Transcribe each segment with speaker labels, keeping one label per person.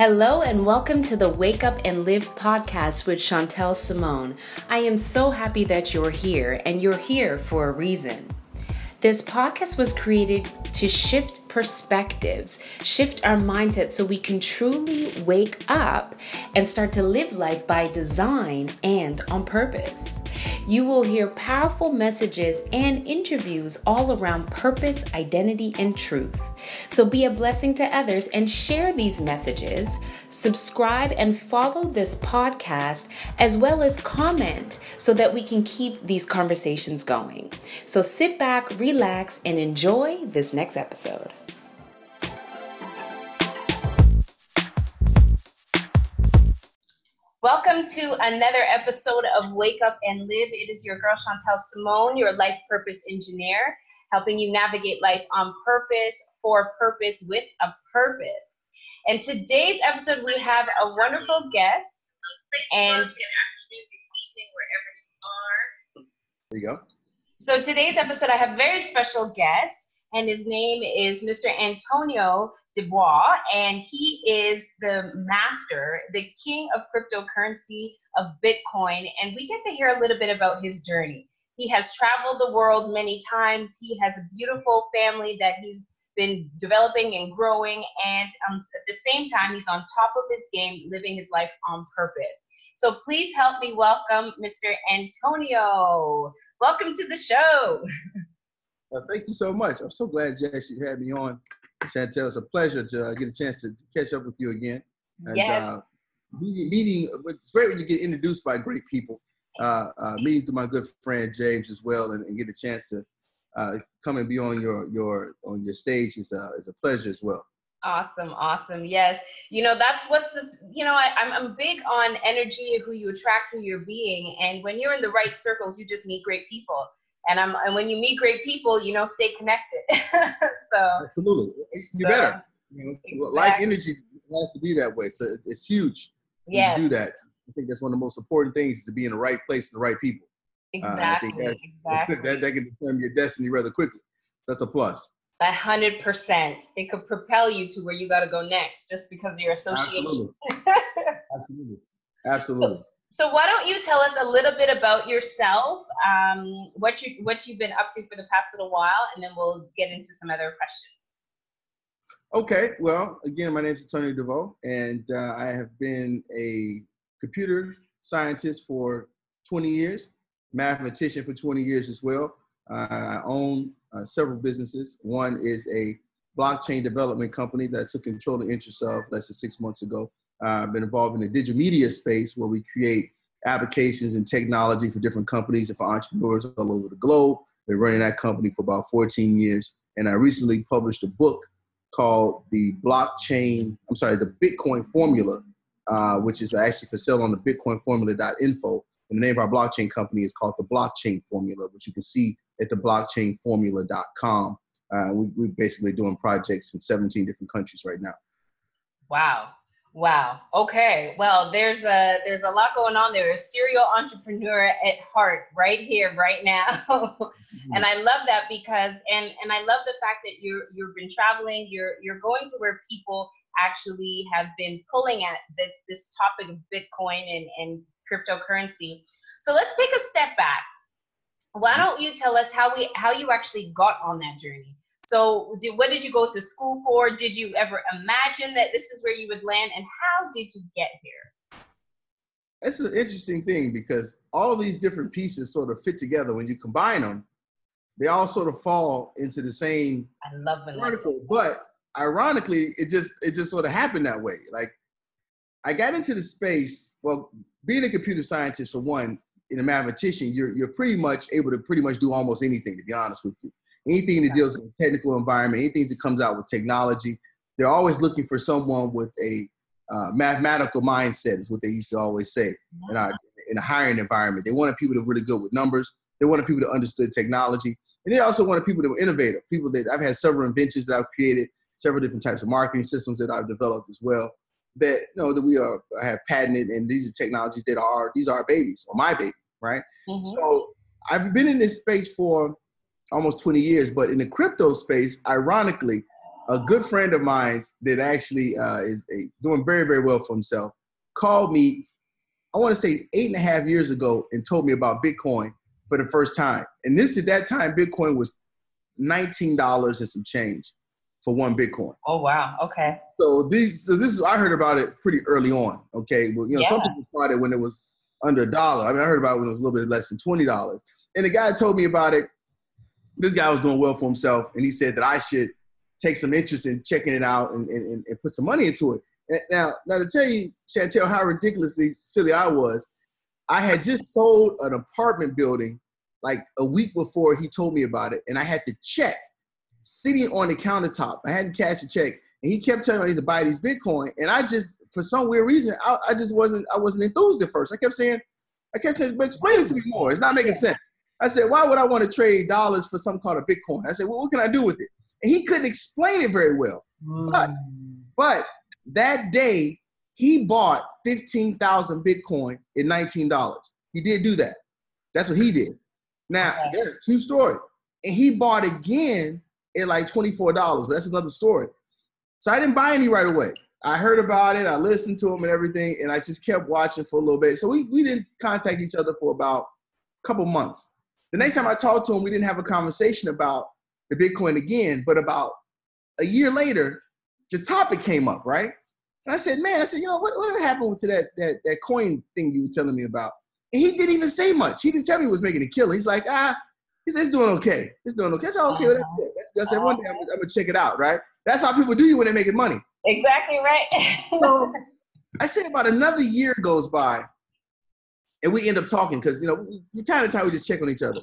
Speaker 1: Hello and welcome to the Wake Up and Live podcast with Chantel Simone. I am so happy that you're here and you're here for a reason. This podcast was created to shift perspectives, shift our mindset so we can truly wake up and start to live life by design and on purpose. You will hear powerful messages and interviews all around purpose, identity, and truth. So be a blessing to others and share these messages. Subscribe and follow this podcast as well as comment so that we can keep these conversations going. So sit back, relax, and enjoy this next episode. Welcome to another episode of Wake Up and Live. It is your girl Chantel Simone, your life purpose engineer, helping you navigate life on purpose, for purpose, with a purpose. And today's episode, we have a wonderful guest. And
Speaker 2: there you go.
Speaker 1: So today's episode, I have a very special guest, and his name is Mr. Antonio Dubois, and he is the master, the king of cryptocurrency of Bitcoin. And we get to hear a little bit about his journey. He has traveled the world many times. He has a beautiful family that he's been developing and growing. And um, at the same time, he's on top of his game, living his life on purpose. So please help me welcome Mr. Antonio. Welcome to the show.
Speaker 2: Well, thank you so much. I'm so glad you actually had me on Chantel, it's a pleasure to uh, get a chance to catch up with you again.
Speaker 1: And, yes. Uh,
Speaker 2: meeting, it's great when you get introduced by great people. Uh, uh, meeting to my good friend James as well, and, and get a chance to uh, come and be on your your on your stage is a is a pleasure as well.
Speaker 1: Awesome, awesome. Yes, you know that's what's the you know I, I'm I'm big on energy, and who you attract, who you're being, and when you're in the right circles, you just meet great people and I'm and when you meet great people, you know, stay connected. so
Speaker 2: absolutely, you so, better. You know, exactly. Like energy has to be that way. So it's huge.
Speaker 1: Yeah,
Speaker 2: do that. I think that's one of the most important things is to be in the right place with the right people.
Speaker 1: Exactly.
Speaker 2: Uh, that,
Speaker 1: exactly.
Speaker 2: That, that can determine your destiny rather quickly. So that's a plus.
Speaker 1: A hundred percent. It could propel you to where you got to go next, just because of your association.
Speaker 2: Absolutely. Absolutely. Absolutely.
Speaker 1: So why don't you tell us a little bit about yourself, um, what you what you've been up to for the past little while, and then we'll get into some other questions.
Speaker 2: Okay. Well, again, my name is Antonio DeVoe, and uh, I have been a computer scientist for 20 years, mathematician for 20 years as well. Uh, I own uh, several businesses. One is a blockchain development company that I took control of the interest of less than six months ago. I've uh, been involved in the digital media space where we create applications and technology for different companies and for entrepreneurs all over the globe. Been running that company for about 14 years. And I recently published a book called The Blockchain, I'm sorry, The Bitcoin Formula, uh, which is actually for sale on the bitcoinformula.info. And the name of our blockchain company is called The Blockchain Formula, which you can see at the blockchainformula.com. Uh, we, we're basically doing projects in 17 different countries right now.
Speaker 1: Wow. Wow. Okay. Well, there's a there's a lot going on there. A serial entrepreneur at heart, right here, right now. mm-hmm. And I love that because and and I love the fact that you're you've been traveling. You're you're going to where people actually have been pulling at the, this topic of Bitcoin and and cryptocurrency. So let's take a step back. Why mm-hmm. don't you tell us how we how you actually got on that journey? So, did, what did you go to school for? Did you ever imagine that this is where you would land? And how did you get here?
Speaker 2: It's an interesting thing because all these different pieces sort of fit together. When you combine them, they all sort of fall into the same
Speaker 1: I love
Speaker 2: article. But ironically, it just it just sort of happened that way. Like I got into the space. Well, being a computer scientist for one, and a mathematician, you're you're pretty much able to pretty much do almost anything. To be honest with you, anything that deals with technical environment, anything that comes out with technology, they're always looking for someone with a uh, mathematical mindset, is what they used to always say in, our, in a hiring environment. They wanted people that were really good with numbers. They wanted people that understood technology. And they also wanted people that were innovative, people that I've had several inventions that I've created, several different types of marketing systems that I've developed as well. That you know that we are have patented, and these are technologies that are these are our babies or my baby, right? Mm-hmm. So I've been in this space for almost 20 years. But in the crypto space, ironically, a good friend of mine that actually uh, is a, doing very, very well for himself called me, I want to say eight and a half years ago, and told me about Bitcoin for the first time. And this at that time, Bitcoin was $19 and some change for one Bitcoin.
Speaker 1: Oh wow. Okay.
Speaker 2: So these so this is I heard about it pretty early on. Okay. Well, you know, yeah. some people bought it when it was under a dollar. I mean, I heard about it when it was a little bit less than twenty dollars. And the guy told me about it. This guy was doing well for himself, and he said that I should take some interest in checking it out and, and, and put some money into it. And now, now to tell you, Chantel, how ridiculously silly I was, I had just sold an apartment building like a week before he told me about it, and I had to check sitting on the countertop. I hadn't cashed a check, and he kept telling me to buy these Bitcoin, and I just, for some weird reason, I, I just wasn't, I wasn't enthused at first. I kept saying, I kept saying, but explain it to me more. It's not making sense. I said, why would I want to trade dollars for some called a Bitcoin? I said, well, what can I do with it? And he couldn't explain it very well. Mm. But, but that day, he bought 15,000 Bitcoin at $19. He did do that. That's what he did. Now, okay. yeah, true story. And he bought again at like $24, but that's another story. So I didn't buy any right away. I heard about it, I listened to him and everything, and I just kept watching for a little bit. So we, we didn't contact each other for about a couple months. The next time I talked to him, we didn't have a conversation about the Bitcoin again, but about a year later, the topic came up, right? And I said, man, I said, you know, what, what happened to that, that, that coin thing you were telling me about? And he didn't even say much. He didn't tell me he was making a killing. He's like, ah, he says, it's doing okay. It's doing okay. I said, okay, well, that's good. That's good. I said, one day I'm, I'm going to check it out, right? That's how people do you when they're making money.
Speaker 1: Exactly right.
Speaker 2: so I say about another year goes by, and we end up talking because, you know, from time to time we just check on each other.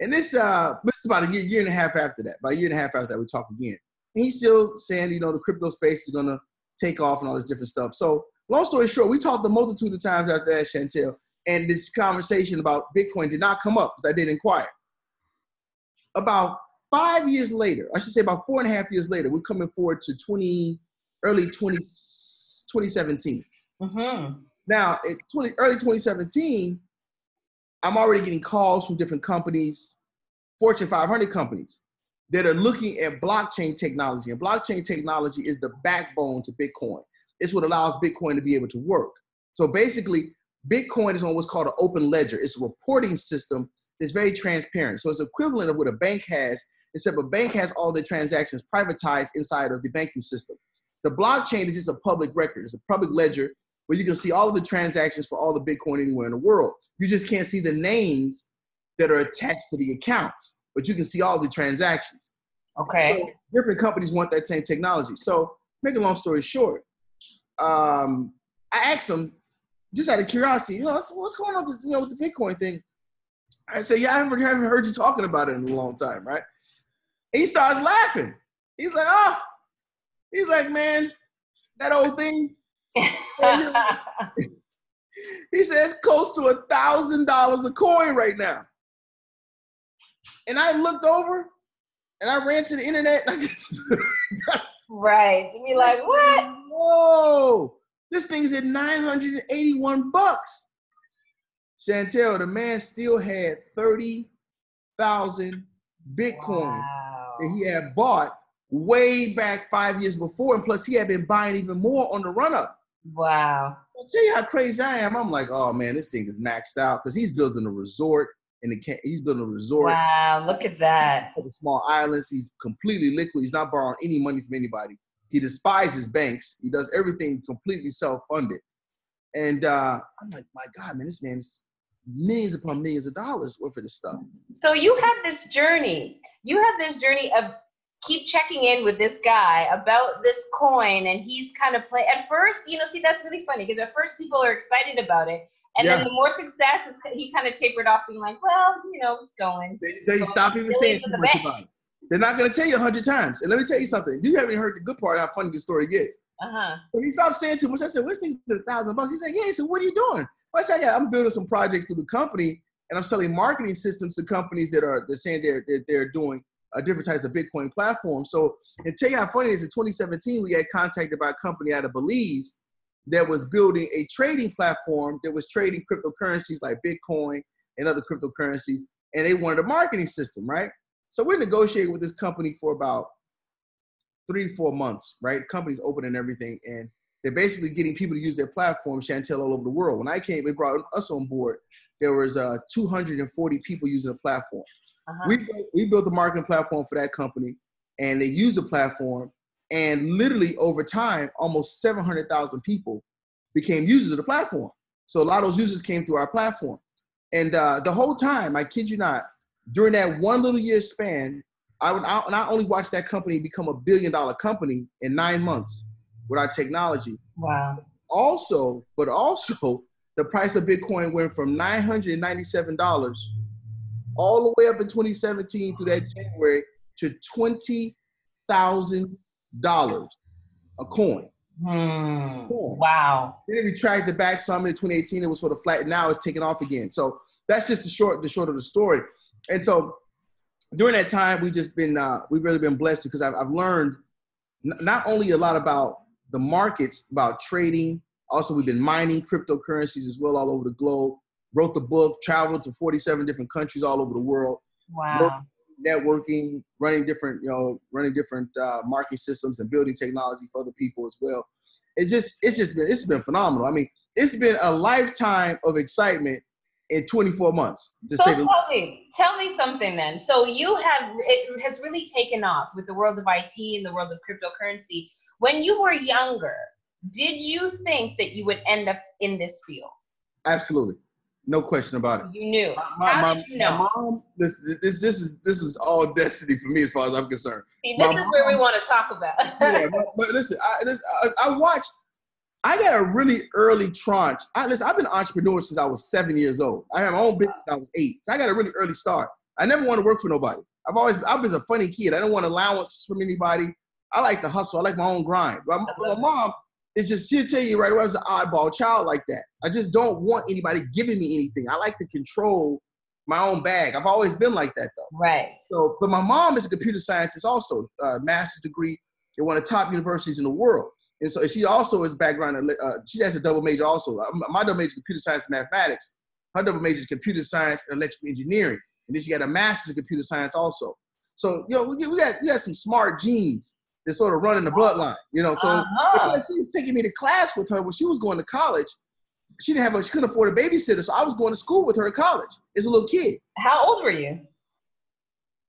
Speaker 2: And this, uh, this is about a year, year and a half after that. About a year and a half after that, we talk again. And he's still saying, you know, the crypto space is to take off and all this different stuff. So, long story short, we talked a multitude of times after that, Chantel, and this conversation about Bitcoin did not come up because I did inquire about five years later, I should say about four and a half years later, we're coming forward to 20, early 20, 2017. Mm-hmm. Now, at 20, early 2017, I'm already getting calls from different companies, Fortune 500 companies, that are looking at blockchain technology. And blockchain technology is the backbone to Bitcoin. It's what allows Bitcoin to be able to work. So basically, Bitcoin is on what's called an open ledger. It's a reporting system that's very transparent. So it's equivalent of what a bank has, except a bank has all the transactions privatized inside of the banking system. The blockchain is just a public record. It's a public ledger where you can see all of the transactions for all the Bitcoin anywhere in the world. You just can't see the names that are attached to the accounts, but you can see all the transactions.
Speaker 1: Okay.
Speaker 2: So different companies want that same technology. So, make a long story short, um, I asked them just out of curiosity, you know, what's, what's going on with, this, you know, with the Bitcoin thing? I said, yeah, I haven't, haven't heard you talking about it in a long time, right? And he starts laughing. He's like, oh, he's like, man, that old thing. he says close to a thousand dollars a coin right now. And I looked over and I ran to the internet.
Speaker 1: right. To be like, what?
Speaker 2: Whoa. This thing's at 981 bucks. Chantel, the man still had 30,000 Bitcoin wow. that he had bought way back five years before. And plus, he had been buying even more on the run up.
Speaker 1: Wow.
Speaker 2: I'll tell you how crazy I am. I'm like, oh man, this thing is maxed out because he's building a resort and he's building a resort.
Speaker 1: Wow, look at that.
Speaker 2: Small islands. He's completely liquid. He's not borrowing any money from anybody. He despises banks. He does everything completely self funded. And uh, I'm like, my God, man, this man's millions upon millions of dollars worth of this stuff.
Speaker 1: So you have this journey. You have this journey of keep checking in with this guy about this coin and he's kind of play at first you know see that's really funny because at first people are excited about it and yeah. then the more success he kind of tapered off being like well you know it's going
Speaker 2: they, they stop even saying too much about it they're not going to tell you a hundred times and let me tell you something you haven't heard the good part how funny the story gets uh-huh. So he stopped saying too much. I said, "What's things to a thousand bucks?" He said, "Yeah." So "What are you doing?" I said, "Yeah, I'm building some projects through the company, and I'm selling marketing systems to companies that are they're saying they're they're, they're doing uh, different types of Bitcoin platforms." So, and tell you how funny it is, in 2017, we got contacted by a company out of Belize that was building a trading platform that was trading cryptocurrencies like Bitcoin and other cryptocurrencies, and they wanted a marketing system, right? So we're negotiating with this company for about three, four months, right? Companies open and everything, and they're basically getting people to use their platform, Chantel, all over the world. When I came, they brought us on board. There was uh, 240 people using the platform. Uh-huh. We built, we built the marketing platform for that company, and they used the platform. And literally over time, almost 700,000 people became users of the platform. So a lot of those users came through our platform. And uh, the whole time, I kid you not, during that one little year span, I would not only watch that company become a billion dollar company in nine months with our technology.
Speaker 1: Wow.
Speaker 2: Also, but also, the price of Bitcoin went from $997 all the way up in 2017 through that January to $20,000 a coin.
Speaker 1: Hmm. Wow.
Speaker 2: Then it retracted back some in 2018. It was sort of flat. Now it's taking off again. So that's just the short, the short of the story. And so during that time, we've just been, uh, we've really been blessed because I've, I've learned n- not only a lot about the markets, about trading. Also, we've been mining cryptocurrencies as well all over the globe. Wrote the book, traveled to 47 different countries all over the world.
Speaker 1: Wow.
Speaker 2: Networking, running different, you know, running different uh, marketing systems and building technology for other people as well. It just, it's just been, it's been phenomenal. I mean, it's been a lifetime of excitement in 24 months.
Speaker 1: so tell me, tell me something then. So you have it has really taken off with the world of IT and the world of cryptocurrency. When you were younger, did you think that you would end up in this field?
Speaker 2: Absolutely, no question about it.
Speaker 1: You knew.
Speaker 2: My,
Speaker 1: How
Speaker 2: my,
Speaker 1: did you know?
Speaker 2: my mom, this, this this is this is all destiny for me as far as I'm concerned.
Speaker 1: See, this my is mom, where we want to talk about.
Speaker 2: yeah, but, but listen, I, this, I, I watched I got a really early tranche. I, listen, I've been an entrepreneur since I was seven years old. I had my own business I was eight. So I got a really early start. I never want to work for nobody. I've always, I was a funny kid. I don't want allowance from anybody. I like to hustle. I like my own grind. But my, my mom is just, she'll tell you right away, I was an oddball child like that. I just don't want anybody giving me anything. I like to control my own bag. I've always been like that though.
Speaker 1: Right.
Speaker 2: So, but my mom is a computer scientist also, uh, master's degree at one of the top universities in the world. And so she also is background. Uh, she has a double major also. Uh, my double major is computer science and mathematics. Her double major is computer science and electrical engineering. And then she got a master's in computer science also. So you know we, we got we got some smart genes that sort of running the bloodline. You know, so uh-huh. because she was taking me to class with her when she was going to college. She didn't have a, she couldn't afford a babysitter, so I was going to school with her to college as a little kid.
Speaker 1: How old were you?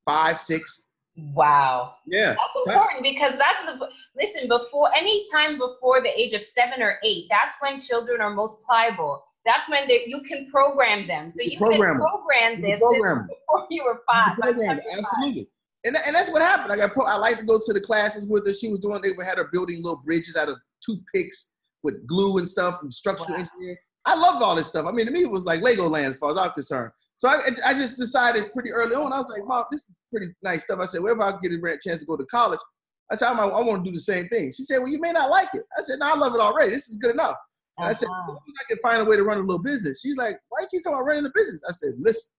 Speaker 2: Five, six.
Speaker 1: Wow.
Speaker 2: Yeah.
Speaker 1: That's important because that's the listen, before any time before the age of seven or eight, that's when children are most pliable. That's when they, you can program them. So you, program can program this program before you were five.
Speaker 2: program absolutely. And, and that's what happened. I got I like to go to the classes with her. She was doing they had her building little bridges out of toothpicks with glue and stuff and structural wow. engineering. I loved all this stuff. I mean, to me, it was like Legoland as far as I'm concerned. So I, I just decided pretty early on. I was like, Mom, this is pretty nice stuff. I said, if I get a chance to go to college, I said, I, I want to do the same thing. She said, well, you may not like it. I said, no, I love it already. This is good enough. Uh-huh. I said. I can find a way to run a little business. She's like, why you keep talking about running a business? I said, listen,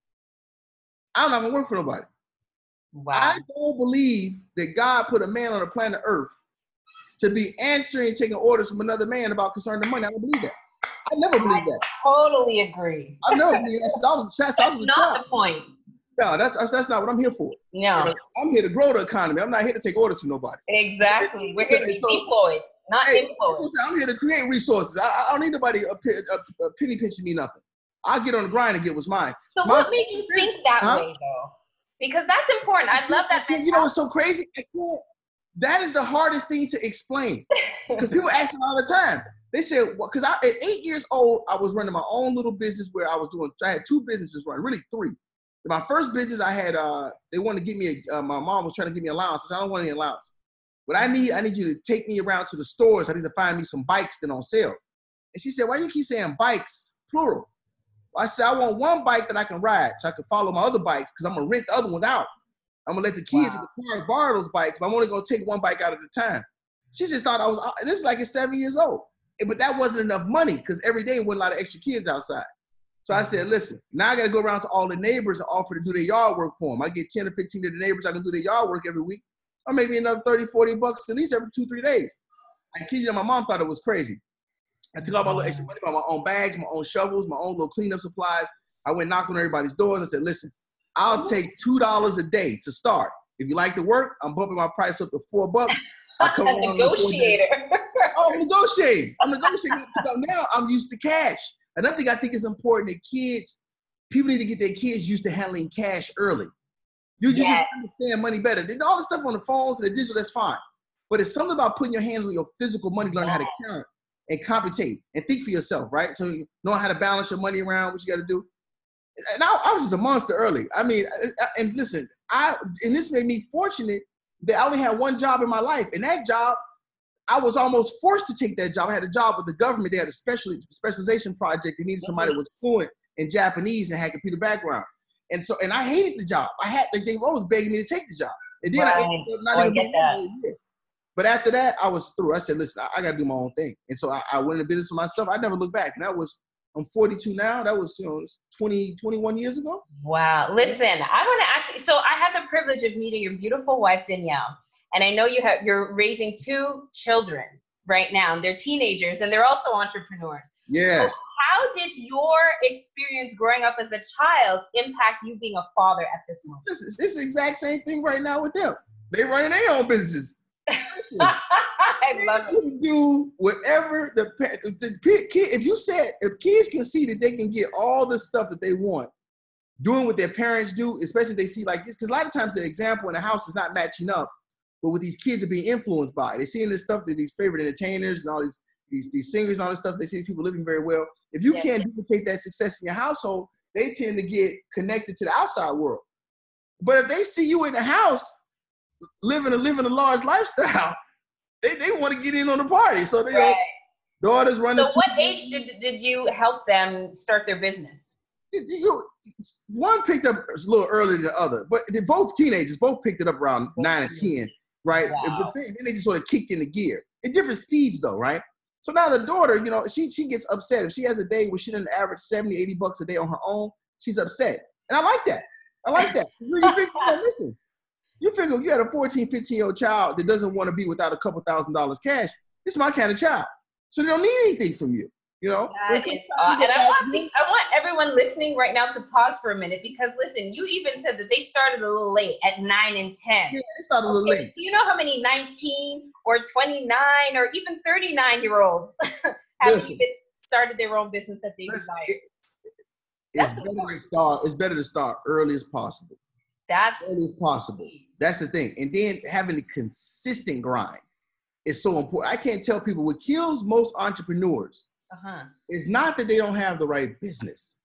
Speaker 2: I'm not gonna work for nobody. Wow. I don't believe that God put a man on the planet Earth to be answering, taking orders from another man about concerning money. I don't believe that. I never believe that.
Speaker 1: Totally agree.
Speaker 2: I never believed that. I was, that's,
Speaker 1: that's not the point.
Speaker 2: No, that's that's not what I'm here for.
Speaker 1: No,
Speaker 2: I'm here to grow the economy. I'm not here to take orders from nobody.
Speaker 1: Exactly. We're here to be so, deployed, not hey, employed.
Speaker 2: I'm here to create resources. I, I don't need nobody a, penny pinching me nothing. I'll get on the grind and get what's mine.
Speaker 1: So My, what made you think that huh? way though? Because that's important. I, love that.
Speaker 2: You know it's so crazy? I can't. That is the hardest thing to explain because people ask me all the time. They said, well, because I at eight years old, I was running my own little business where I was doing. I had two businesses running, really three. My first business, I had. uh They wanted to give me a. Uh, my mom was trying to give me allowance. I said, I don't want any allowance. What I need, I need you to take me around to the stores. I need to find me some bikes that are on sale. And she said, Why do you keep saying bikes plural? I said, I want one bike that I can ride so I can follow my other bikes because I'm gonna rent the other ones out. I'm gonna let the kids wow. in the car borrow those bikes, but I'm only gonna take one bike out at a time. She just thought I was. Uh, this is like at seven years old but that wasn't enough money because every day went a lot of extra kids outside. So I said, listen, now I got to go around to all the neighbors and offer to do their yard work for them. I get 10 or 15 of the neighbors, I can do their yard work every week. Or maybe another 30, 40 bucks at least every two, three days. I kid you, my mom thought it was crazy. I took all my little extra money, bought my own bags, my own shovels, my own little cleanup supplies. I went knocked on everybody's doors and said, listen, I'll take $2 a day to start. If you like the work, I'm bumping my price up to four bucks. I come
Speaker 1: home negotiator.
Speaker 2: oh, I'm negotiating. I'm negotiating. now I'm used to cash. Another thing I think is important that kids, people need to get their kids used to handling cash early. You, you yes. just understand money better. Then all the stuff on the phones and the digital, that's fine. But it's something about putting your hands on your physical money, learn yes. how to count and computate and think for yourself, right? So you know how to balance your money around, what you got to do. And I, I, was just a monster early. I mean, and listen, I and this made me fortunate that I only had one job in my life, and that job, I was almost forced to take that job. I had a job with the government. They had a special specialization project. They needed somebody that was fluent in Japanese and had computer background. And so, and I hated the job. I had they, they always begging me to take the job. And then right. I ended up not oh, even that. But after that, I was through. I said, listen, I, I got to do my own thing. And so I, I, went into business for myself. I never looked back. And that was, I'm 42 now. That was, you know, 20, 21 years ago.
Speaker 1: Wow. Listen, I want to ask you. So I had the privilege of meeting your beautiful wife, Danielle. And I know you have, you're raising two children right now, and they're teenagers, and they're also entrepreneurs.
Speaker 2: Yeah. So
Speaker 1: how did your experience growing up as a child impact you being a father at this moment?
Speaker 2: This is, it's the exact same thing right now with them. They running their own businesses.
Speaker 1: I love
Speaker 2: it. do whatever the, the kid. If you said if kids can see that they can get all the stuff that they want, doing what their parents do, especially if they see like this, because a lot of times the example in the house is not matching up. But what these kids are being influenced by, they're seeing this stuff that these favorite entertainers and all these these these singers and all this stuff. They see people living very well. If you can't duplicate that success in your household, they tend to get connected to the outside world. But if they see you in the house living a living a large lifestyle, they, they want to get in on the party. So they right. daughters running.
Speaker 1: So what age did did you help them start their business?
Speaker 2: You, one picked up a little earlier than the other, but they're both teenagers. Both picked it up around nine and ten, right? Wow. But then they just sort of kicked in the gear at different speeds, though, right? So now the daughter, you know, she she gets upset if she has a day where she doesn't average 70, 80 bucks a day on her own. She's upset, and I like that. I like that. You figure, listen, you figure you had a 14, 15 year old child that doesn't want to be without a couple thousand dollars cash. It's my kind of child. So they don't need anything from you. You know,
Speaker 1: that is, uh, and I want, I want everyone listening right now to pause for a minute because listen, you even said that they started a little late at nine and ten.
Speaker 2: Yeah, they started okay. a little late.
Speaker 1: Do you know how many nineteen or twenty nine or even thirty nine year olds have listen, even started their own business that they listen, desire?
Speaker 2: It, it's better to start. It's better to start early as possible.
Speaker 1: That's
Speaker 2: early as possible. That's the thing. And then having a consistent grind is so important. I can't tell people what kills most entrepreneurs uh-huh. is not that they don't have the right business,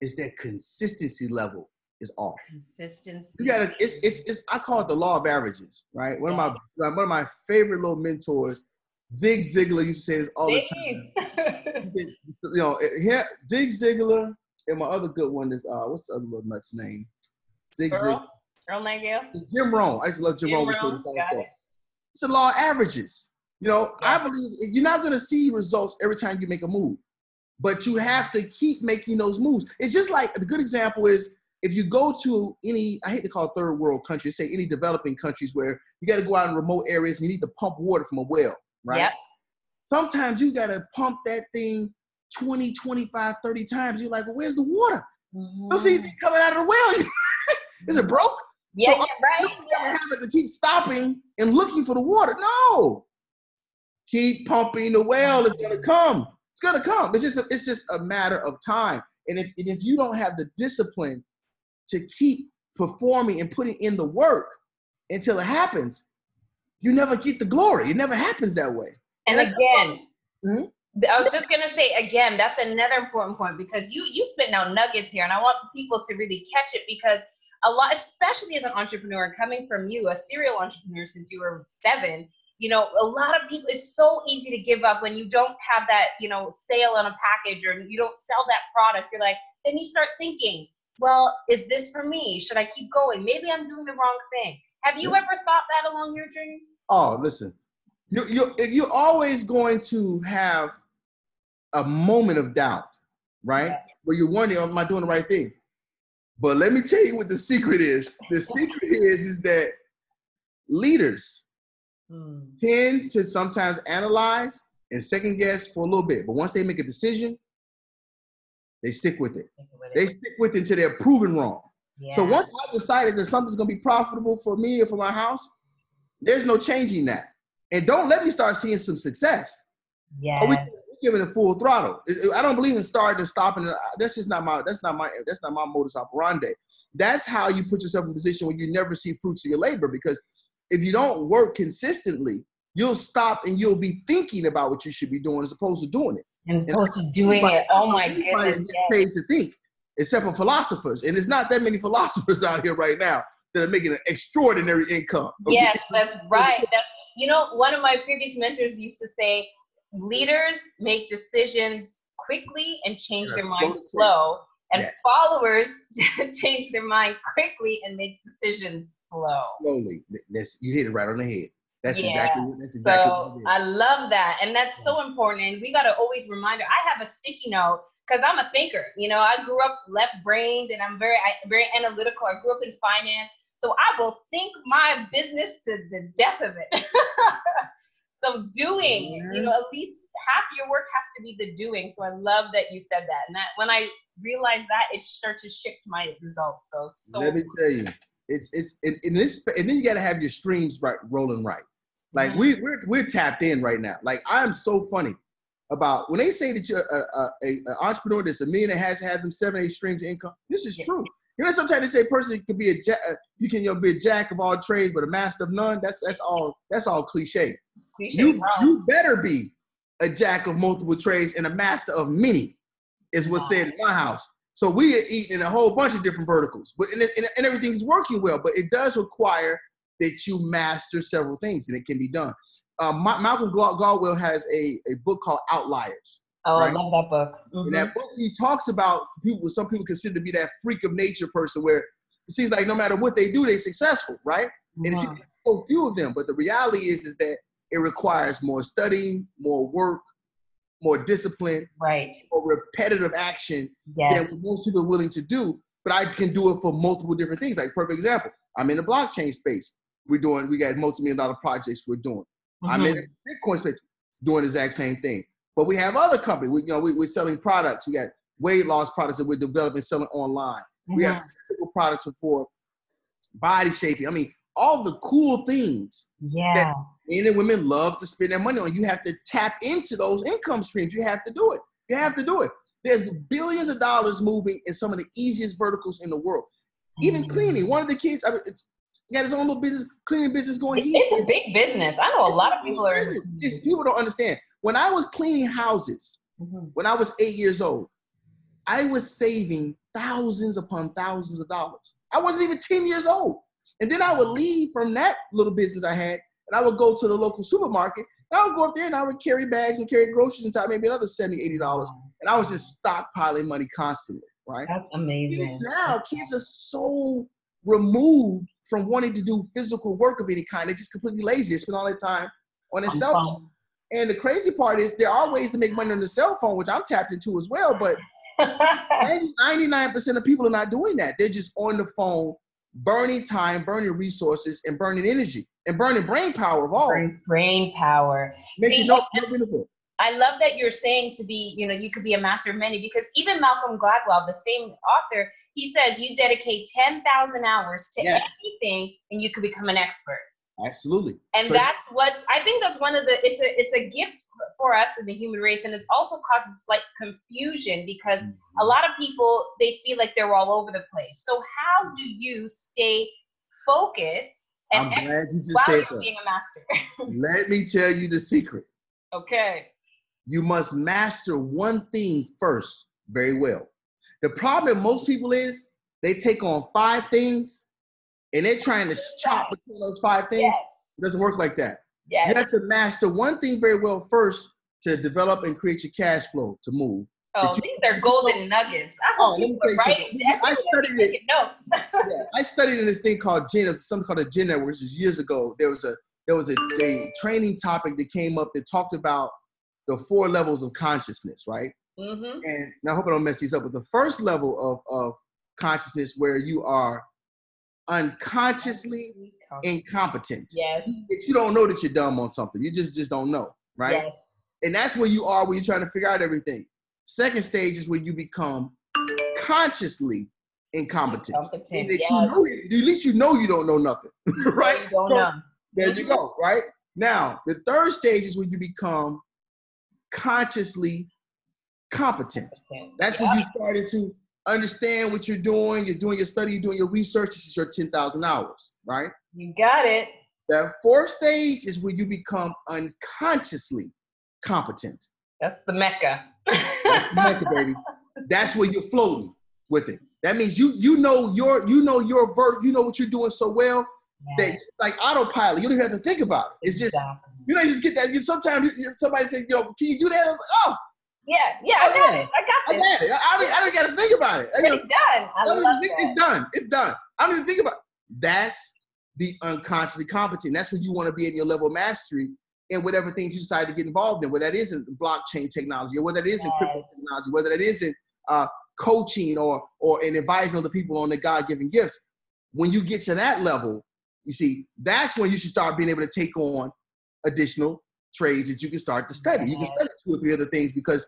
Speaker 2: it's that consistency level is off.
Speaker 1: Consistency.
Speaker 2: You gotta. It's it's it's. I call it the law of averages, right? One yeah. of my one of my favorite little mentors, Zig Ziglar, used to say this all the time. you know, here Zig Ziglar and my other good one is uh, what's the other little nut's name?
Speaker 1: Zig Ziglar. Earl Nightingale?
Speaker 2: Jim Rohn. I used to love Jim, Jim. Rohn. It. It's a law of averages. You know, I believe you're not going to see results every time you make a move, but you have to keep making those moves. It's just like a good example is if you go to any, I hate to call it third world countries, say any developing countries where you got to go out in remote areas and you need to pump water from a well, right? Yep. Sometimes you got to pump that thing 20, 25, 30 times. You're like, well, where's the water? Mm-hmm. Don't see anything coming out of the well. Is it broke?
Speaker 1: Yeah, so, yeah right.
Speaker 2: You yeah. have to keep stopping and looking for the water. No. Keep pumping the well. It's gonna come. It's gonna come. It's just a, it's just a matter of time. And if and if you don't have the discipline to keep performing and putting in the work until it happens, you never get the glory. It never happens that way.
Speaker 1: And, and again, mm-hmm. I was just gonna say again, that's another important point because you you spit out nuggets here, and I want people to really catch it because a lot, especially as an entrepreneur, coming from you, a serial entrepreneur since you were seven, you know, a lot of people, it's so easy to give up when you don't have that, you know, sale on a package or you don't sell that product. You're like, then you start thinking, well, is this for me? Should I keep going? Maybe I'm doing the wrong thing. Have you ever thought that along your journey?
Speaker 2: Oh, listen, you, you, you're always going to have a moment of doubt, right? Yeah. Where you're wondering, am I doing the right thing? But let me tell you what the secret is. The secret is is that leaders hmm. tend to sometimes analyze and second guess for a little bit, but once they make a decision, they stick with it. They stick with it until they're proven wrong. Yeah. So once I've decided that something's gonna be profitable for me or for my house, there's no changing that. and don't let me start seeing some success.
Speaker 1: Yeah.
Speaker 2: Giving it full throttle. I don't believe in starting and stopping. That's just not my. That's not my. That's not my modus operandi. That's how you put yourself in a position where you never see fruits of your labor. Because if you don't work consistently, you'll stop and you'll be thinking about what you should be doing as opposed to doing it.
Speaker 1: And as opposed to doing it. Oh my goodness. Gets
Speaker 2: yes. paid to think, except for philosophers, and there's not that many philosophers out here right now that are making an extraordinary income.
Speaker 1: Okay? Yes, that's right. That's, you know, one of my previous mentors used to say, leaders make decisions quickly and change their mind slow and yes. followers change their mind quickly and make decisions slow.
Speaker 2: Slowly. That's, you hit it right on the head. That's yeah. exactly that's exactly
Speaker 1: so I love that. And that's so important. And we gotta always remind her. I have a sticky note because I'm a thinker. You know, I grew up left brained and I'm very I, very analytical. I grew up in finance. So I will think my business to the death of it. so doing, you know, at least half your work has to be the doing. So I love that you said that. And that when I realized that, it started to shift my results. So so
Speaker 2: let me tell you, it's it's in, in this, and then you got to have your streams right rolling right. Like mm-hmm. we we're we're tapped in right now. Like I'm so funny about when they say that you're a, a, a, a entrepreneur that's a millionaire has had them seven eight streams of income. This is yeah. true. You know, sometimes they say a person could be a jack, uh, you can you know, be a jack of all trades, but a master of none. That's that's all that's all cliche. cliche you, you better be a jack of multiple trades and a master of many, is what's wow. said in my house. So we are eating in a whole bunch of different verticals, but and, and, and everything's working well. But it does require that you master several things, and it can be done. Um, Malcolm Gladwell has a, a book called Outliers.
Speaker 1: Oh, right? I love that book.
Speaker 2: Mm-hmm. In that mm-hmm. book, he talks about people. Some people consider to be that freak of nature person, where it seems like no matter what they do, they're successful, right? Mm-hmm. And it's uh-huh. so few of them. But the reality is, is that it requires more studying, more work, more discipline,
Speaker 1: right,
Speaker 2: or repetitive action
Speaker 1: yes.
Speaker 2: than most people are willing to do. But I can do it for multiple different things. Like perfect example, I'm in the blockchain space. We're doing, we got multi-million dollar projects we're doing. Mm-hmm. I'm in the Bitcoin space, doing the exact same thing. But we have other companies. We, you know, we, we're selling products. We got weight loss products that we're developing, selling online. We have mm-hmm. physical products for body shaping. I mean, all the cool things
Speaker 1: yeah.
Speaker 2: that men and women love to spend their money on. You have to tap into those income streams. You have to do it. You have to do it. There's billions of dollars moving in some of the easiest verticals in the world. Even mm-hmm. cleaning. One of the kids, I mean, it's, he got his own little business, cleaning business going.
Speaker 1: It's, it's a big business. I know a lot of people are.
Speaker 2: Business. people don't understand. When I was cleaning houses, mm-hmm. when I was eight years old, I was saving thousands upon thousands of dollars. I wasn't even 10 years old. And then I would leave from that little business I had, and I would go to the local supermarket. And I would go up there and I would carry bags and carry groceries and maybe another 70 $80. And I was just stockpiling money constantly, right?
Speaker 1: That's amazing.
Speaker 2: Kids now, kids are so removed from wanting to do physical work of any kind. They're just completely lazy. They spend all their time on their cell phone. And the crazy part is there are ways to make money on the cell phone, which I'm tapped into as well. But 99% of people are not doing that. They're just on the phone, burning time, burning resources, and burning energy, and burning brain power of all.
Speaker 1: Brain, brain power.
Speaker 2: See, no, no benefit.
Speaker 1: I love that you're saying to be, you know, you could be a master of many because even Malcolm Gladwell, the same author, he says you dedicate 10,000 hours to yes. anything and you could become an expert.
Speaker 2: Absolutely.
Speaker 1: And so, that's what's I think that's one of the it's a it's a gift for us in the human race and it also causes slight confusion because mm-hmm. a lot of people they feel like they're all over the place. So how do you stay focused and
Speaker 2: I'm glad you just said that.
Speaker 1: being a master?
Speaker 2: Let me tell you the secret.
Speaker 1: Okay.
Speaker 2: You must master one thing first very well. The problem with most people is they take on five things and they're trying to chop between those five things. Yes. It doesn't work like that.
Speaker 1: Yes.
Speaker 2: You have to master one thing very well first to develop and create your cash flow to move.
Speaker 1: Oh, you, these are golden nuggets. I oh, let me tell you
Speaker 2: I studied it. Notes. yeah, I studied in this thing called Gen, something called a Gen Network, which is years ago. There was a there was a, a training topic that came up that talked about the four levels of consciousness, right?
Speaker 1: Mm-hmm.
Speaker 2: And, and I hope I don't mess these up. But the first level of of consciousness, where you are unconsciously incompetent.
Speaker 1: Yes.
Speaker 2: You don't know that you're dumb on something. You just just don't know, right?
Speaker 1: Yes.
Speaker 2: And that's where you are when you're trying to figure out everything. Second stage is when you become consciously incompetent.
Speaker 1: incompetent
Speaker 2: yes. you know, at least you know you don't know nothing, right?
Speaker 1: You don't so, know.
Speaker 2: There you go, right? Now, the third stage is when you become consciously competent. That's when you started to understand what you're doing. You're doing your study, you're doing your research. This is your 10,000 hours, right?
Speaker 1: You got it.
Speaker 2: The fourth stage is where you become unconsciously competent.
Speaker 1: That's the mecca.
Speaker 2: That's the mecca, baby. That's where you're floating with it. That means you you know your you know your verb, you know what you're doing so well yeah. that like autopilot. You don't even have to think about it. It's just exactly. you know you just get that. You, sometimes somebody say, "Yo, can you do that?" Like, "Oh,
Speaker 1: yeah, yeah, I, oh, got yeah. it. I got
Speaker 2: this. I got it. I don't, I don't got to think about it.
Speaker 1: I it's done. I, I love
Speaker 2: think that. It's done. It's done. I don't even think about it. That's the unconsciously competent. That's when you want to be in your level of mastery in whatever things you decide to get involved in, whether that isn't blockchain technology or whether that isn't yes. crypto technology, whether that isn't uh, coaching or or in advising other people on their God-given gifts. When you get to that level, you see, that's when you should start being able to take on additional trades that you can start to study. You can study two or three other things because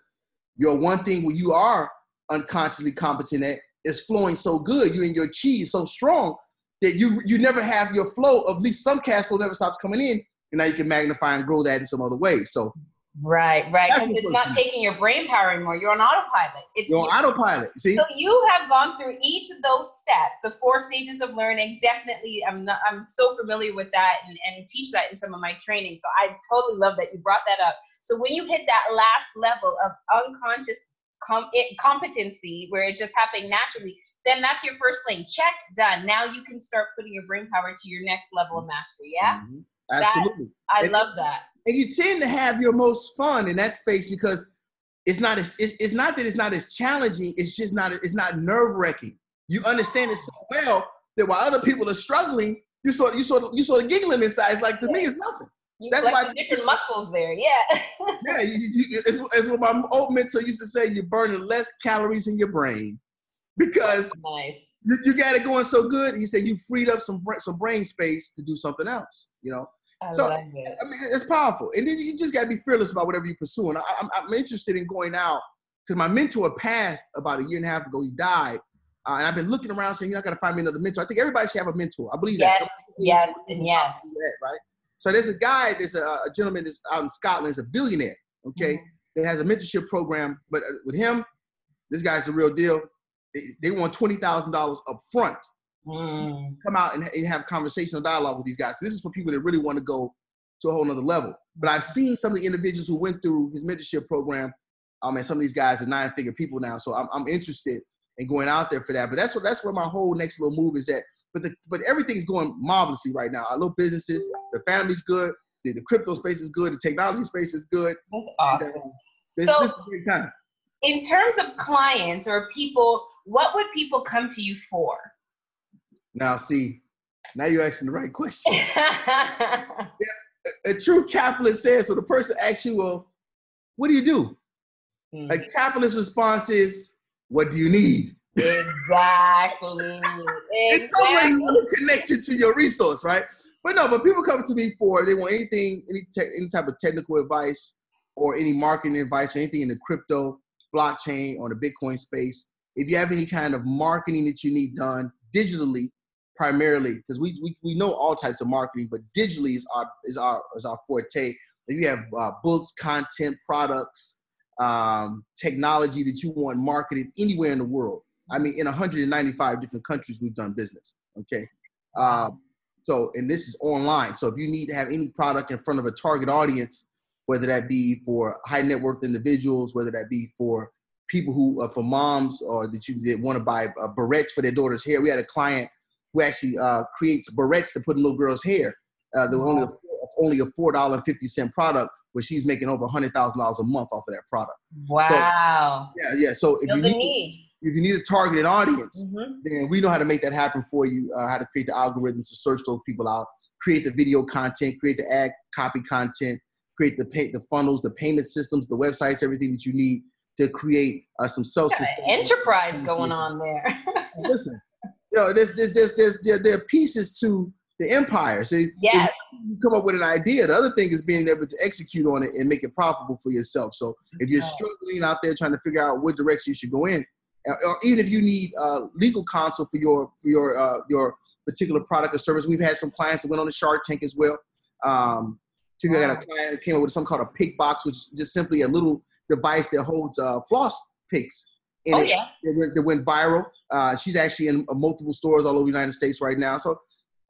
Speaker 2: your one thing where you are unconsciously competent at is flowing so good. You and your chi is so strong that you you never have your flow of at least some cash flow never stops coming in, and now you can magnify and grow that in some other way. So
Speaker 1: Right, right. Because it's not taking your brain power anymore. You're on autopilot. It's
Speaker 2: You're on autopilot. See?
Speaker 1: So you have gone through each of those steps, the four stages of learning. Definitely, I'm not, I'm so familiar with that and, and teach that in some of my training. So I totally love that you brought that up. So when you hit that last level of unconscious com- it, competency, where it's just happening naturally, then that's your first lane. Check, done. Now you can start putting your brain power to your next level of mastery. Yeah.
Speaker 2: Mm-hmm. Absolutely.
Speaker 1: That, I and, love that.
Speaker 2: and you tend to have your most fun in that space because it's not as it's, it's not that it's not as challenging it's just not it's not nerve-wracking. You understand it so well that while other people are struggling you sort of you sort of you sort of giggling inside. It's like to me it's nothing.
Speaker 1: You that's why different muscles there yeah.
Speaker 2: Yeah you, you, it's, it's what my old mentor used to say you're burning less calories in your brain because
Speaker 1: nice.
Speaker 2: you, you got it going so good. He said you freed up some some brain space to do something else you know
Speaker 1: I
Speaker 2: so
Speaker 1: I mean,
Speaker 2: it's powerful, and then you just got to be fearless about whatever you pursue. And I, am I'm, I'm interested in going out because my mentor passed about a year and a half ago. He died, uh, and I've been looking around saying you're not gonna find me another mentor. I think everybody should have a mentor. I believe
Speaker 1: yes,
Speaker 2: that.
Speaker 1: Yes, yes, and yes.
Speaker 2: That, right. So there's a guy, there's a, a gentleman that's out in Scotland, is a billionaire. Okay, mm-hmm. that has a mentorship program, but uh, with him, this guy's the real deal. They, they want twenty thousand dollars up front Mm. Come out and, and, have conversational dialogue with these guys. So this is for people that really want to go to a whole nother level. But I've seen some of the individuals who went through his mentorship program. Um, and some of these guys are nine-figure people now. So I'm, I'm interested in going out there for that. But that's what that's where my whole next little move is at. But the but everything's going marvelously right now. Our little businesses, the family's good, the, the crypto space is good, the technology space is good.
Speaker 1: That's awesome. And, uh,
Speaker 2: this, so, this is a great time.
Speaker 1: In terms of clients or people, what would people come to you for?
Speaker 2: Now, see, now you're asking the right question. yeah, a, a, true capitalist says so. The person asks you, "Well, what do you do?" Mm-hmm. A capitalist response is, "What do you need?"
Speaker 1: Exactly.
Speaker 2: In some way, you want to connect it to your resource, right? But no, but people come to me for they want anything, any te- any type of technical advice or any marketing advice or anything in the crypto, blockchain, or the Bitcoin space. If you have any kind of marketing that you need done digitally, primarily because we, we we know all types of marketing, but digitally is our is our is our forte. If you have uh, books, content, products, um, technology that you want marketed anywhere in the world. I mean, in 195 different countries, we've done business. Okay, uh, so and this is online. So if you need to have any product in front of a target audience, whether that be for high net worth individuals, whether that be for people who for moms or that you want to buy uh, barrettes for their daughter's hair. We had a client who actually uh, creates barrettes to put in little girls' hair. Uh, they're only a, only a four dollar and fifty cent product, but she's making over a hundred thousand dollars a month off of that product.
Speaker 1: Wow.
Speaker 2: So, yeah, yeah. So if you need, need, if you need a targeted audience, mm-hmm. then we know how to make that happen for you. Uh, how to create the algorithms to search those people out, create the video content, create the ad copy content, create the pay, the funnels, the payment systems, the websites, everything that you need to create uh, some self
Speaker 1: enterprise going on there.
Speaker 2: Listen, you know, there's, there's, there's, there's there, there are pieces to the empire. So
Speaker 1: yes.
Speaker 2: you come up with an idea. The other thing is being able to execute on it and make it profitable for yourself. So if you're struggling out there trying to figure out what direction you should go in, or even if you need uh, legal counsel for your for your uh, your particular product or service, we've had some clients that went on the Shark Tank as well. Um, To wow. a client that came up with something called a pick box, which is just simply a little device that holds uh, floss picks in
Speaker 1: oh,
Speaker 2: it.
Speaker 1: Yeah.
Speaker 2: That went, that went viral. Uh, she's actually in uh, multiple stores all over the United States right now. So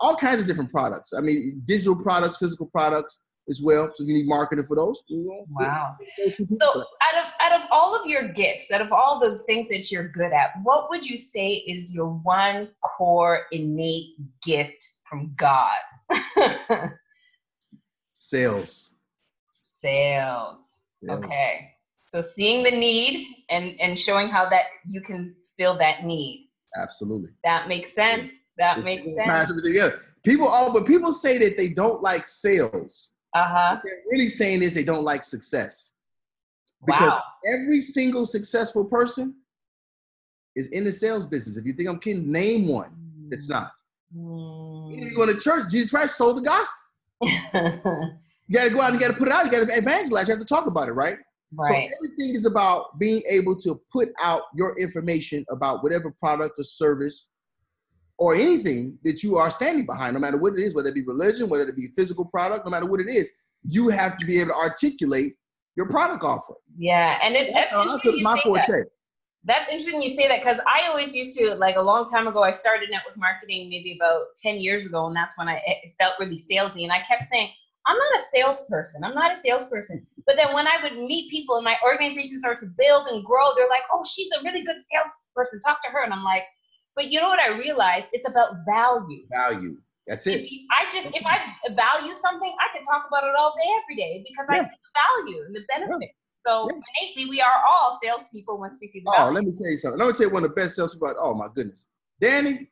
Speaker 2: all kinds of different products. I mean, digital products, physical products as well. So you need marketing for those.
Speaker 1: Wow. So out of out of all of your gifts, out of all the things that you're good at, what would you say is your one core innate gift from God?
Speaker 2: Sales.
Speaker 1: Sales. Okay. So seeing the need and and showing how that you can fill that need.
Speaker 2: Absolutely.
Speaker 1: That makes sense. That makes sense.
Speaker 2: Together. People all but people say that they don't like sales.
Speaker 1: Uh-huh.
Speaker 2: What they're really saying is they don't like success. Because
Speaker 1: wow.
Speaker 2: every single successful person is in the sales business. If you think I'm kidding, name one. It's not.
Speaker 1: Mm.
Speaker 2: If you go to church, Jesus Christ sold the gospel. you got to go out and you got to put it out. You got to evangelize. You have to talk about it, right?
Speaker 1: Right.
Speaker 2: So everything is about being able to put out your information about whatever product or service or anything that you are standing behind, no matter what it is, whether it be religion, whether it be physical product, no matter what it is, you have to be able to articulate your product offer.
Speaker 1: Yeah, and it, that's,
Speaker 2: that's, that's my forte. That.
Speaker 1: That's interesting you say that because I always used to like a long time ago. I started network marketing maybe about ten years ago, and that's when I felt really salesy, and I kept saying. I'm not a salesperson. I'm not a salesperson. But then when I would meet people and my organization started to build and grow, they're like, oh, she's a really good salesperson. Talk to her. And I'm like, but you know what I realized? It's about value.
Speaker 2: Value. That's it.
Speaker 1: You, I just, if I value something, I can talk about it all day, every day because yeah. I see the value and the benefit. Yeah. So yeah. innately, we are all salespeople once we see the oh, value.
Speaker 2: Oh, let me tell you something. Let me tell you one of the best salespeople. Oh my goodness, Danny.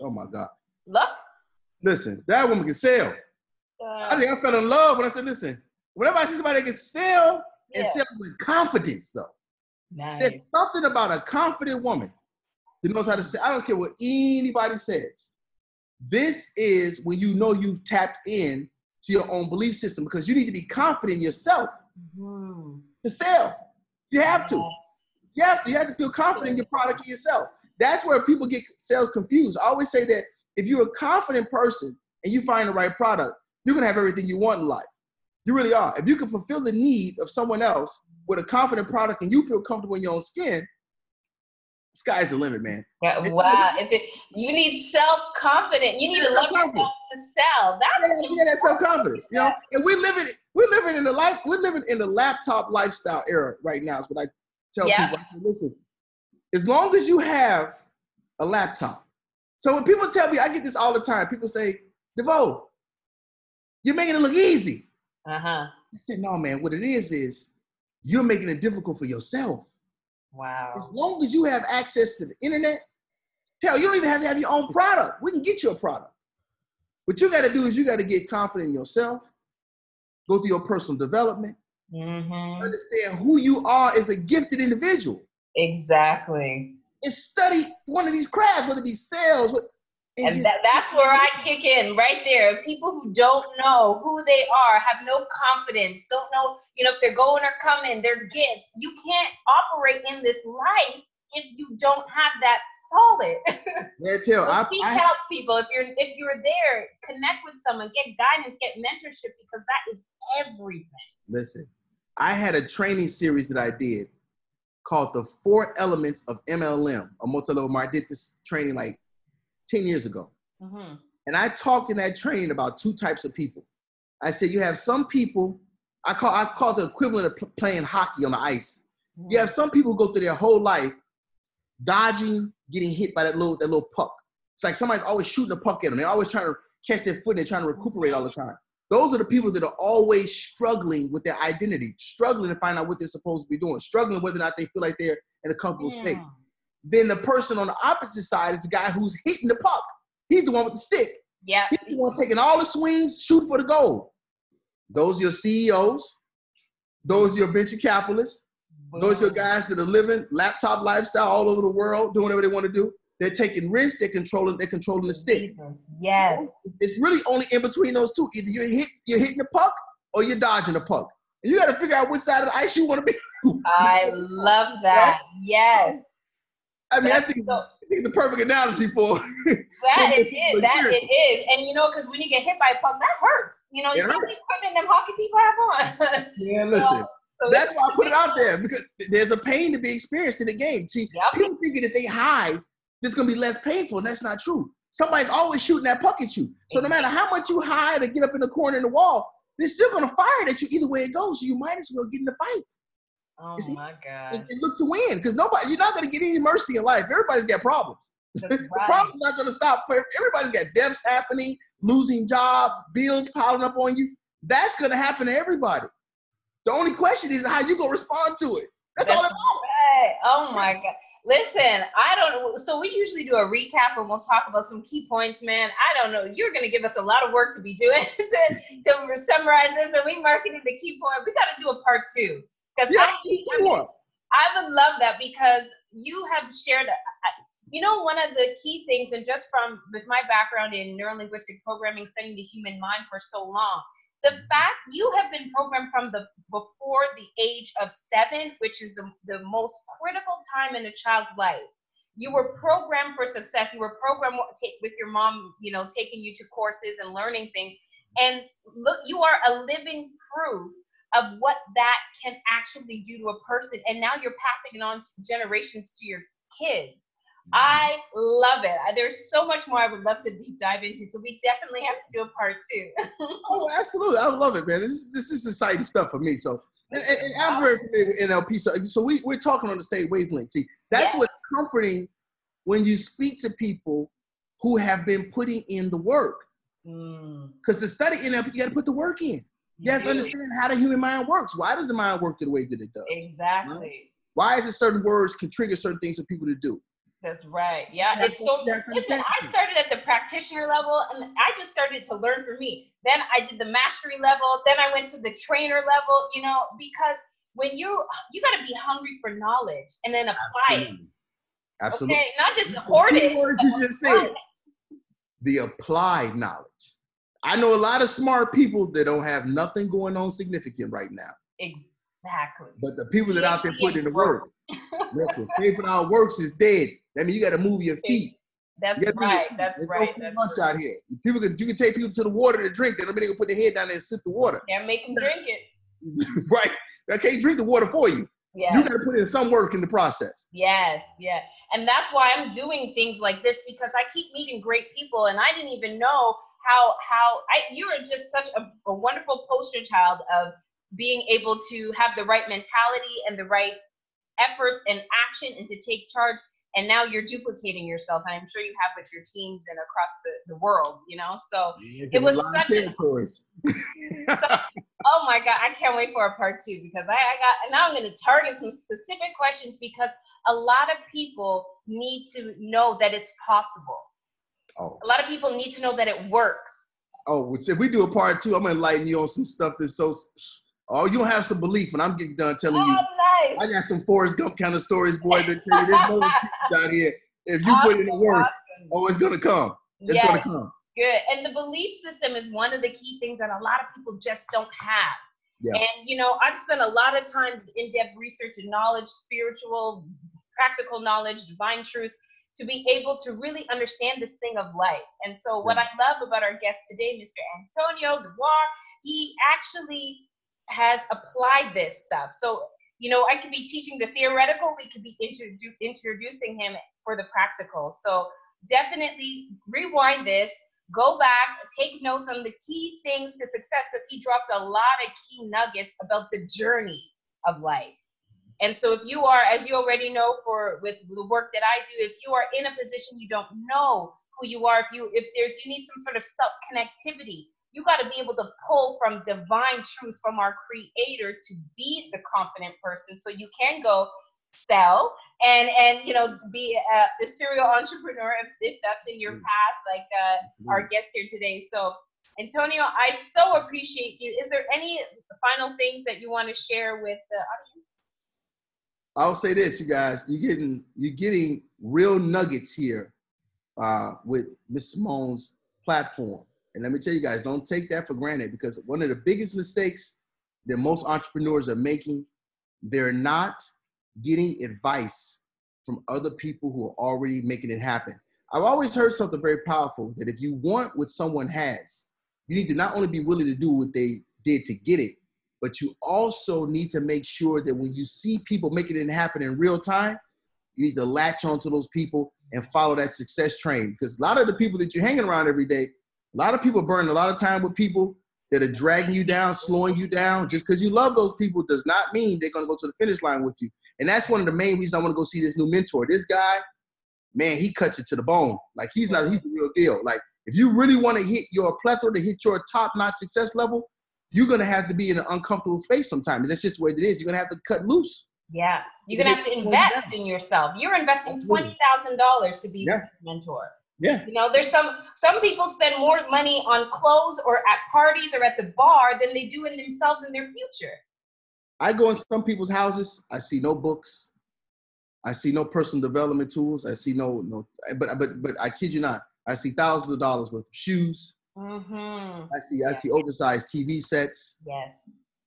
Speaker 2: Oh my God.
Speaker 1: Look.
Speaker 2: Listen, that woman can sell. Uh, I think I fell in love when I said, listen, whenever I see somebody that can sell and sell with confidence, though.
Speaker 1: Nice.
Speaker 2: There's something about a confident woman that knows how to say, I don't care what anybody says. This is when you know you've tapped in to your own belief system because you need to be confident in yourself
Speaker 1: mm-hmm.
Speaker 2: to sell. You have to. You have to. You have to feel confident in your product and yourself. That's where people get sales confused. I always say that if you're a confident person and you find the right product, you're gonna have everything you want in life. You really are. If you can fulfill the need of someone else with a confident product and you feel comfortable in your own skin, sky's the limit, man.
Speaker 1: Wow. If it, you need self confidence, you need to love yourself to sell. That's
Speaker 2: yeah, that self confidence. You know, and we're living we're living in the life we're living in the laptop lifestyle era right now. Is what I tell
Speaker 1: yeah.
Speaker 2: people. Listen, as long as you have a laptop. So when people tell me, I get this all the time. People say, DeVoe, you're making it look easy.
Speaker 1: Uh huh.
Speaker 2: I said, no, man. What it is is you're making it difficult for yourself.
Speaker 1: Wow.
Speaker 2: As long as you have access to the internet, hell, you don't even have to have your own product. We can get you a product. What you got to do is you got to get confident in yourself, go through your personal development,
Speaker 1: mm-hmm.
Speaker 2: understand who you are as a gifted individual.
Speaker 1: Exactly.
Speaker 2: And study one of these crafts, whether it be sales,
Speaker 1: and, and that, that's where I kick in right there. People who don't know who they are, have no confidence, don't know, you know, if they're going or coming, their gifts. You can't operate in this life if you don't have that solid.
Speaker 2: Yeah, tell.
Speaker 1: so I, seek I, help, people. If you're if you're there, connect with someone, get guidance, get mentorship because that is everything.
Speaker 2: Listen, I had a training series that I did called the Four Elements of MLM, a multi-level. I did this training like 10 years ago.
Speaker 1: Mm-hmm.
Speaker 2: And I talked in that training about two types of people. I said, you have some people, I call, I call the equivalent of playing hockey on the ice. Mm-hmm. You have some people who go through their whole life dodging, getting hit by that little, that little puck. It's like somebody's always shooting a puck at them. They're always trying to catch their foot and they're trying to recuperate all the time. Those are the people that are always struggling with their identity, struggling to find out what they're supposed to be doing, struggling whether or not they feel like they're in a comfortable yeah. space. Then the person on the opposite side is the guy who's hitting the puck. He's the one with the stick.
Speaker 1: Yeah.
Speaker 2: He's the one taking all the swings, shooting for the goal. Those are your CEOs. Those are your venture capitalists. Those are your guys that are living laptop lifestyle all over the world, doing whatever they want to do. They're taking risks. They're controlling. They're controlling the stick.
Speaker 1: Yes.
Speaker 2: It's really only in between those two. Either you hit, you're hitting the puck, or you're dodging the puck. And you got to figure out which side of the ice you want to be.
Speaker 1: I love that. Yes.
Speaker 2: I mean, I think so, it's the perfect analogy for
Speaker 1: that it is. That it is. And you know, because when you get hit by a puck, that hurts. You know, see the equipment them hockey people have on.
Speaker 2: yeah, listen. So, so that's why I put it out there because there's a pain to be experienced in the game. See, yep. people thinking that they hide, it's gonna be less painful, and that's not true. Somebody's always shooting that puck at you. So no matter how much you hide or get up in the corner in the wall, they're still gonna fire at you either way it goes. So you might as well get in the fight.
Speaker 1: Oh see, my god!
Speaker 2: And, and, look to win because nobody, you're not gonna get any mercy in life. Everybody's got problems. Right. problems not gonna stop. Everybody's got deaths happening, losing jobs, bills piling up on you. That's gonna happen to everybody. The only question is how you gonna respond to it. That's, That's all it matters.
Speaker 1: Right. Oh my god. Listen, I don't. So we usually do a recap and we'll talk about some key points, man. I don't know. You're going to give us a lot of work to be doing to, to summarize this. Are we marketing the key point? We got to do a part two because yeah, I, I would love that because you have shared. You know, one of the key things, and just from with my background in neurolinguistic programming, studying the human mind for so long, the fact you have been programmed from the before the age of seven, which is the, the most critical time in a child's life. You were programmed for success. You were programmed with your mom, you know, taking you to courses and learning things. And look, you are a living proof of what that can actually do to a person. And now you're passing it on to generations to your kids. I love it. There's so much more I would love to deep dive into. So we definitely have to do a part two.
Speaker 2: oh, absolutely. I love it, man. This is, this is exciting stuff for me. So, and, and, and I'm very familiar with NLP. So, so we, we're talking on the same wavelength. See, that's yes. what's comforting when you speak to people who have been putting in the work. Because mm. to study NLP, you got to put the work in. You, have to understand how the human mind works. Why does the mind work the way that it does?
Speaker 1: Exactly. Right?
Speaker 2: Why is it certain words can trigger certain things for people to do?
Speaker 1: That's right. Yeah, it's so. Listen, I started at the practitioner level, and I just started to learn for me. Then I did the mastery level. Then I went to the trainer level. You know, because when you you got to be hungry for knowledge and then apply Absolutely. it.
Speaker 2: Absolutely.
Speaker 1: Okay, not just hoard it.
Speaker 2: Words you just said. The applied knowledge. I know a lot of smart people that don't have nothing going on significant right now.
Speaker 1: Exactly.
Speaker 2: But the people that out there putting in the work. listen, faith without works is dead. That means you got to move your feet.
Speaker 1: That's you right. That's There's right. No
Speaker 2: lunch out here. People can you can take people to the water to drink. Then they can put their head down there and sip the water.
Speaker 1: Yeah, make them drink it.
Speaker 2: right. I can't drink the water for you. Yeah. You got to put in some work in the process.
Speaker 1: Yes, yeah. And that's why I'm doing things like this because I keep meeting great people and I didn't even know how how I you are just such a, a wonderful poster child of being able to have the right mentality and the right efforts and action and to take charge and now you're duplicating yourself and i'm sure you have with your teams and across the, the world you know so yeah, it was such a oh my god i can't wait for a part two because i, I got now i'm going to target some specific questions because a lot of people need to know that it's possible oh. a lot of people need to know that it works
Speaker 2: oh if we do a part two i'm going to enlighten you on some stuff that's so Oh, you don't have some belief when I'm getting done telling oh, you. Nice. I got some Forrest Gump kind of stories, boy. That tell you there's no out here. If you awesome, put in the work, awesome. oh, it's gonna come. It's yes. gonna come.
Speaker 1: Good. And the belief system is one of the key things that a lot of people just don't have. Yeah. And you know, I've spent a lot of times in-depth research and knowledge, spiritual, practical knowledge, divine truth, to be able to really understand this thing of life. And so, what I love about our guest today, Mr. Antonio Dubois, he actually has applied this stuff. So, you know, I could be teaching the theoretical, we could be introdu- introducing him for the practical. So, definitely rewind this, go back, take notes on the key things to success because he dropped a lot of key nuggets about the journey of life. And so if you are, as you already know for with the work that I do, if you are in a position you don't know who you are, if you if there's you need some sort of self connectivity, you got to be able to pull from divine truths from our creator to be the confident person. So you can go sell and and you know be a, a serial entrepreneur if, if that's in your mm. path like uh, our guest here today. So antonio i so appreciate you. Is there any final things that you want to share with the audience?
Speaker 2: I'll say this you guys you're getting you're getting real nuggets here uh, with miss simone's platform and let me tell you guys, don't take that for granted because one of the biggest mistakes that most entrepreneurs are making, they're not getting advice from other people who are already making it happen. I've always heard something very powerful that if you want what someone has, you need to not only be willing to do what they did to get it, but you also need to make sure that when you see people making it happen in real time, you need to latch onto those people and follow that success train. Because a lot of the people that you're hanging around every day, a lot of people burn a lot of time with people that are dragging you down, slowing you down. Just because you love those people does not mean they're gonna go to the finish line with you. And that's one of the main reasons I want to go see this new mentor. This guy, man, he cuts it to the bone. Like he's not, he's the real deal. Like if you really want to hit your plethora to hit your top-notch success level, you're gonna have to be in an uncomfortable space sometimes. That's just the way it is. You're gonna have to cut loose.
Speaker 1: Yeah, you're gonna have to invest in yourself. You're investing twenty thousand dollars to be yeah. mentor.
Speaker 2: Yeah.
Speaker 1: You know, there's some some people spend more money on clothes or at parties or at the bar than they do in themselves in their future.
Speaker 2: I go in some people's houses. I see no books. I see no personal development tools. I see no no. But but but I kid you not. I see thousands of dollars worth of shoes.
Speaker 1: Mm-hmm.
Speaker 2: I see I see oversized TV sets.
Speaker 1: Yes.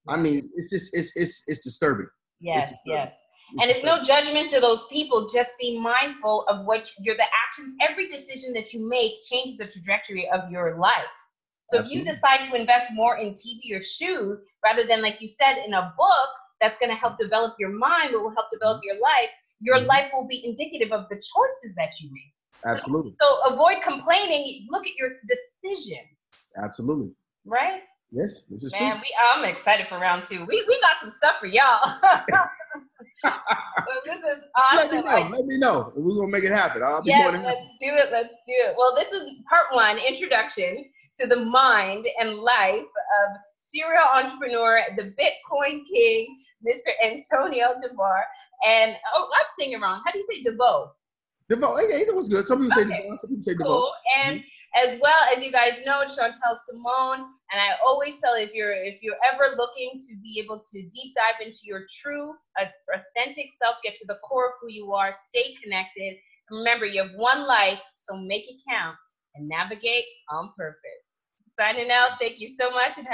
Speaker 2: I mean, it's just it's it's it's disturbing.
Speaker 1: Yes. It's disturbing. Yes. And it's no judgment to those people. Just be mindful of what you're the actions. Every decision that you make changes the trajectory of your life. So Absolutely. if you decide to invest more in TV or shoes rather than, like you said, in a book that's going to help develop your mind, but will help develop mm-hmm. your life, your mm-hmm. life will be indicative of the choices that you make.
Speaker 2: Absolutely.
Speaker 1: So, so avoid complaining. Look at your decisions.
Speaker 2: Absolutely.
Speaker 1: Right?
Speaker 2: Yes, this is
Speaker 1: Man,
Speaker 2: true.
Speaker 1: we I'm excited for round two. We we got some stuff for y'all. this is awesome.
Speaker 2: Let me know. Let me know. We're gonna make it happen. I'll be
Speaker 1: yes, let's do it. Let's do it. Well, this is part one, introduction to the mind and life of serial entrepreneur, the Bitcoin king, Mr. Antonio DeVore. And oh, I'm saying it wrong. How do you say DeVoe?
Speaker 2: DeVoe. Hey, it was good. Some people okay. say DeVoe. Some people say DeVoe.
Speaker 1: Cool. And mm-hmm. As well as you guys know, Chantel Simone. And I always tell if you're if you're ever looking to be able to deep dive into your true, authentic self, get to the core of who you are, stay connected. Remember, you have one life, so make it count and navigate on purpose. Signing out. Thank you so much.